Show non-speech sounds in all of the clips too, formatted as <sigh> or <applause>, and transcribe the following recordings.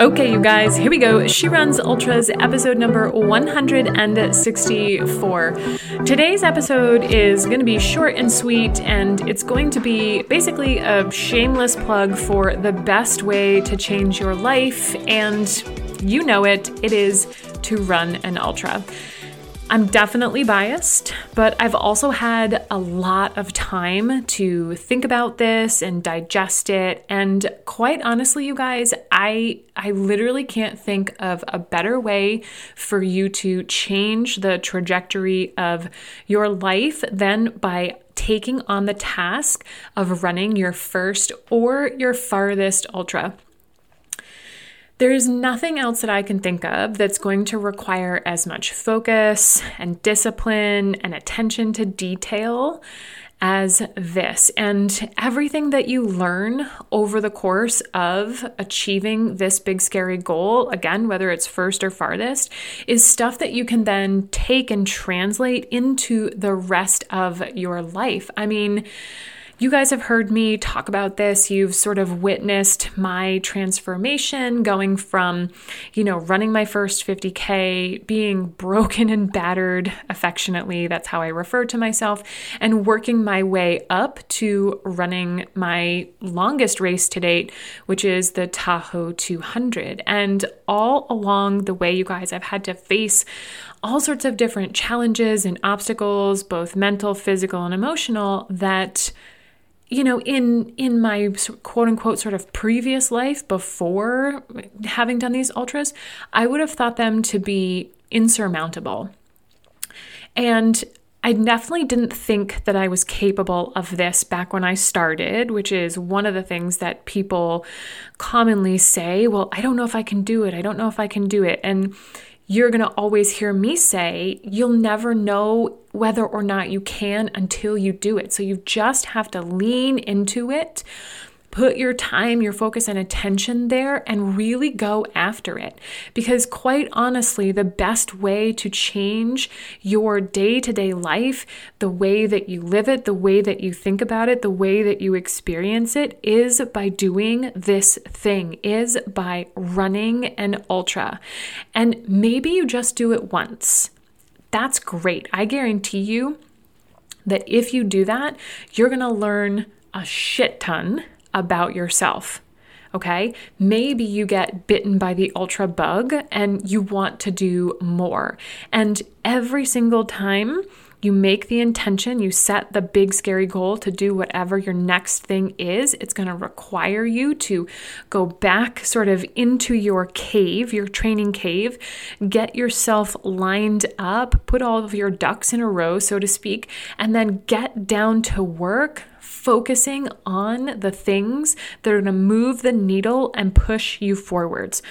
Okay, you guys, here we go. She Runs Ultras, episode number 164. Today's episode is going to be short and sweet, and it's going to be basically a shameless plug for the best way to change your life. And you know it, it is to run an ultra. I'm definitely biased, but I've also had a lot of time to think about this and digest it. And quite honestly, you guys, I I literally can't think of a better way for you to change the trajectory of your life than by taking on the task of running your first or your farthest ultra. There is nothing else that I can think of that's going to require as much focus and discipline and attention to detail as this. And everything that you learn over the course of achieving this big, scary goal, again, whether it's first or farthest, is stuff that you can then take and translate into the rest of your life. I mean, you guys have heard me talk about this. You've sort of witnessed my transformation going from, you know, running my first 50K, being broken and battered affectionately, that's how I refer to myself, and working my way up to running my longest race to date, which is the Tahoe 200. And all along the way, you guys, I've had to face all sorts of different challenges and obstacles, both mental, physical, and emotional, that you know in in my quote unquote sort of previous life before having done these ultras i would have thought them to be insurmountable and I definitely didn't think that I was capable of this back when I started, which is one of the things that people commonly say, well, I don't know if I can do it. I don't know if I can do it. And you're going to always hear me say, you'll never know whether or not you can until you do it. So you just have to lean into it Put your time, your focus, and attention there and really go after it. Because, quite honestly, the best way to change your day to day life, the way that you live it, the way that you think about it, the way that you experience it, is by doing this thing, is by running an ultra. And maybe you just do it once. That's great. I guarantee you that if you do that, you're going to learn a shit ton about yourself. Okay, maybe you get bitten by the ultra bug and you want to do more. And every single time you make the intention, you set the big scary goal to do whatever your next thing is, it's going to require you to go back sort of into your cave, your training cave, get yourself lined up, put all of your ducks in a row, so to speak, and then get down to work focusing on the things that are going to move the needle and push you forwards.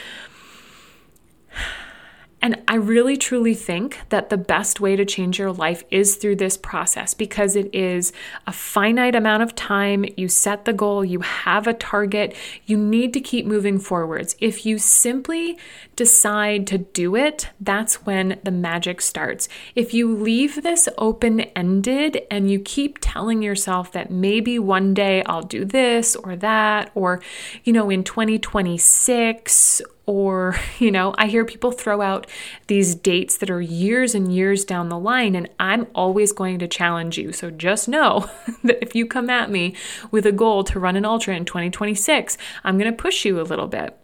And I really truly think that the best way to change your life is through this process because it is a finite amount of time. You set the goal, you have a target, you need to keep moving forwards. If you simply decide to do it, that's when the magic starts. If you leave this open ended and you keep telling yourself that maybe one day I'll do this or that, or, you know, in 2026 or, <laughs> you know, I hear people throw out these dates that are years and years down the line, and I'm always going to challenge you. So just know <laughs> that if you come at me with a goal to run an ultra in 2026, I'm going to push you a little bit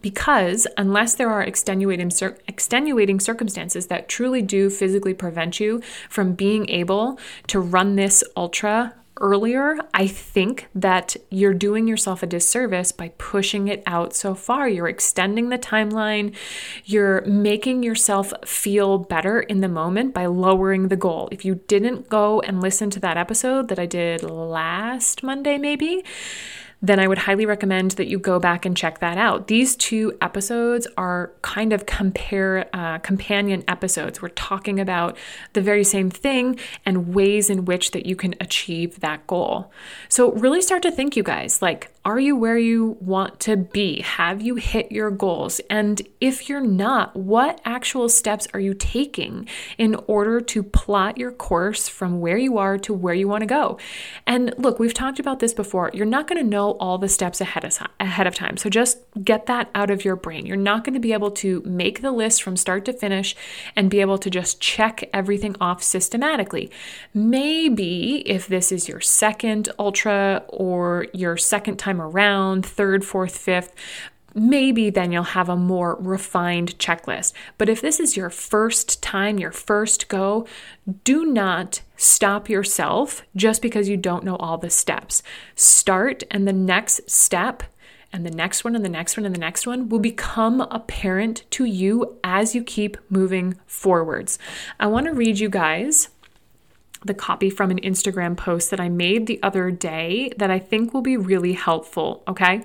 because unless there are extenuating extenuating circumstances that truly do physically prevent you from being able to run this ultra earlier, I think that you're doing yourself a disservice by pushing it out so far. You're extending the timeline, you're making yourself feel better in the moment by lowering the goal. If you didn't go and listen to that episode that I did last Monday, maybe, then I would highly recommend that you go back and check that out. These two episodes are kind of compare uh, companion episodes. We're talking about the very same thing and ways in which that you can achieve that goal. So really start to think, you guys, like, Are you where you want to be? Have you hit your goals? And if you're not, what actual steps are you taking in order to plot your course from where you are to where you want to go? And look, we've talked about this before. You're not going to know all the steps ahead of, ahead of time. So just get that out of your brain. You're not going to be able to make the list from start to finish and be able to just check everything off systematically. Maybe if this is your second ultra or your second time time around, third, fourth, fifth, maybe then you'll have a more refined checklist. But if this is your first time, your first go, do not stop yourself just because you don't know all the steps. Start, and the next step and the next one and the next one and the next one will become apparent to you as you keep moving forwards. I want to read you guys the copy from an Instagram post that I made the other day that I think will be really helpful. Okay.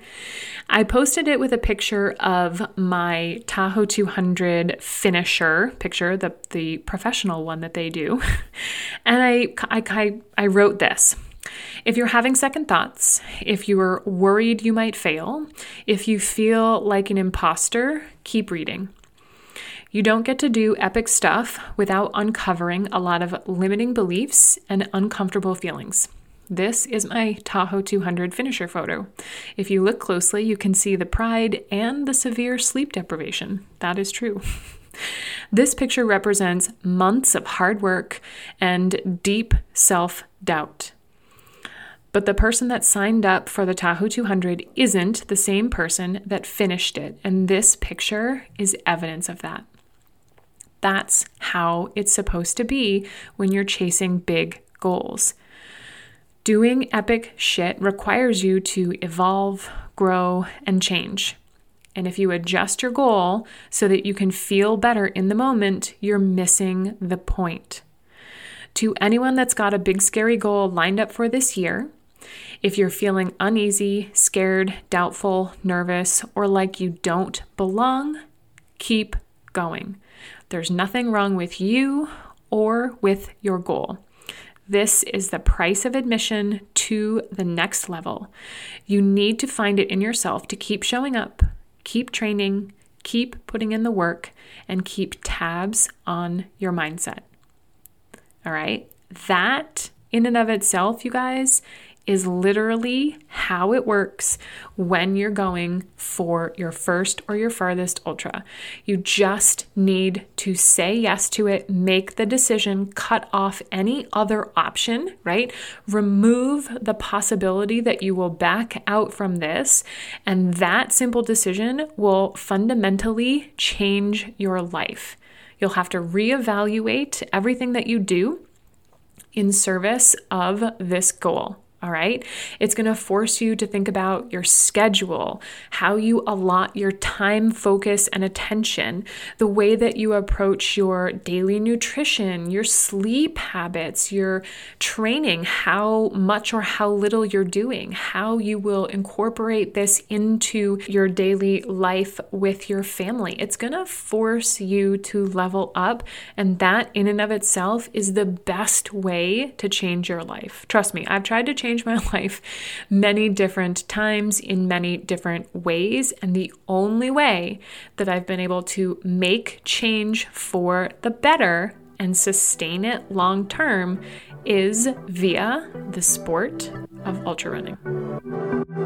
I posted it with a picture of my Tahoe 200 finisher picture, the, the professional one that they do. <laughs> and I, I, I wrote this. If you're having second thoughts, if you are worried you might fail, if you feel like an imposter, keep reading. You don't get to do epic stuff without uncovering a lot of limiting beliefs and uncomfortable feelings. This is my Tahoe 200 finisher photo. If you look closely, you can see the pride and the severe sleep deprivation. That is true. <laughs> This picture represents months of hard work and deep self doubt. But the person that signed up for the Tahoe 200 isn't the same person that finished it, and this picture is evidence of that. That's how it's supposed to be when you're chasing big goals. Doing epic shit requires you to evolve, grow, and change. And if you adjust your goal so that you can feel better in the moment, you're missing the point. To anyone that's got a big, scary goal lined up for this year, if you're feeling uneasy, scared, doubtful, nervous, or like you don't belong, keep going. There's nothing wrong with you or with your goal. This is the price of admission to the next level. You need to find it in yourself to keep showing up, keep training, keep putting in the work, and keep tabs on your mindset. All right? That, in and of itself, you guys, is literally how it works when you're going for your first or your farthest ultra. You just need to say yes to it, make the decision, cut off any other option, right? Remove the possibility that you will back out from this. And that simple decision will fundamentally change your life. You'll have to reevaluate everything that you do in service of this goal. All right. It's going to force you to think about your schedule, how you allot your time, focus, and attention, the way that you approach your daily nutrition, your sleep habits, your training, how much or how little you're doing, how you will incorporate this into your daily life with your family. It's going to force you to level up. And that, in and of itself, is the best way to change your life. Trust me, I've tried to change changed my <laughs> life many different times in many different ways. And the only way that I've been able to make change for the better and sustain it long term is via the sport of ultra running.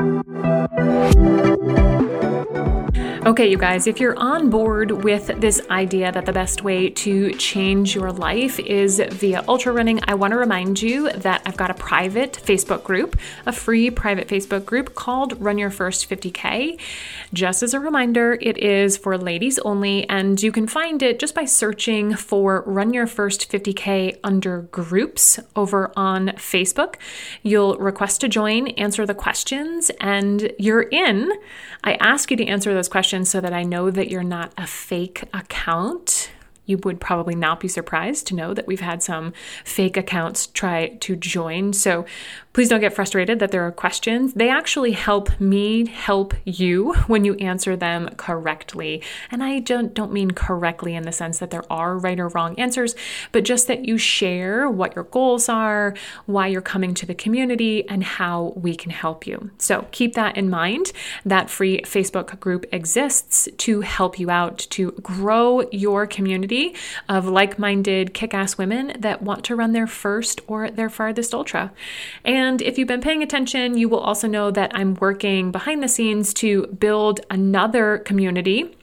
Okay, you guys, if you're on board with this idea that the best way to change your life is via ultra running, I want to remind you that I've got a private Facebook group, a free private Facebook group called Run Your First 50K. Just as a reminder, it is for ladies only, and you can find it just by searching for Run Your First 50K under groups over on Facebook. You'll request to join, answer the questions, and you're in. I ask you to answer those questions so that I know that you're not a fake account you would probably not be surprised to know that we've had some fake accounts try to join. So please don't get frustrated that there are questions. They actually help me help you when you answer them correctly. And I don't, don't mean correctly in the sense that there are right or wrong answers, but just that you share what your goals are, why you're coming to the community, and how we can help you. So keep that in mind. That free Facebook group exists to help you out to grow your community of like minded, kick ass women that want to run their first or their farthest ultra. And if you've been paying attention, you will also know that I'm working behind the scenes to build another community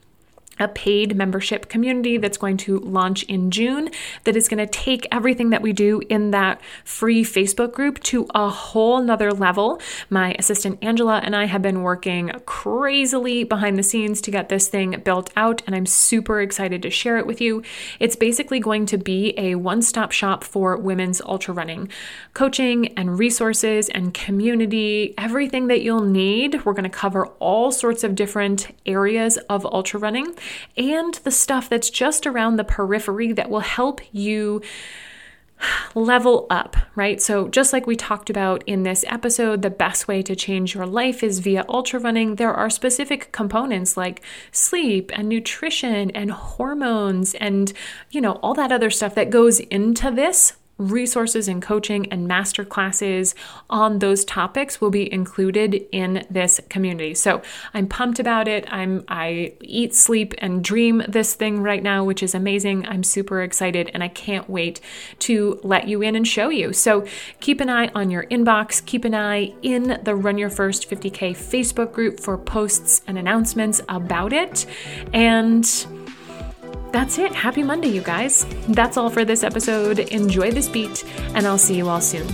a paid membership community that's going to launch in June that is going to take everything that we do in that free Facebook group to a whole nother level. My assistant Angela and I have been working crazily behind the scenes to get this thing built out, and I'm super excited to share it with you. It's basically going to be a one stop shop for women's ultra running coaching and resources and community, everything that you'll need. We're going to cover all sorts of different areas of ultra running and the stuff that's just around the periphery that will help you level up, right? So, just like we talked about in this episode, the best way to change your life is via ultra running. There are specific components like sleep and nutrition and hormones and, you know, all that other stuff that goes into this resources and coaching and master classes on those topics will be included in this community. So I'm pumped about it. I'm I eat, sleep, and dream this thing right now, which is amazing. I'm super excited and I can't wait to let you in and show you. So keep an eye on your inbox, keep an eye in the Run Your First 50K Facebook group for posts and announcements about it. And that's it. Happy Monday, you guys. That's all for this episode. Enjoy this beat, and I'll see you all soon.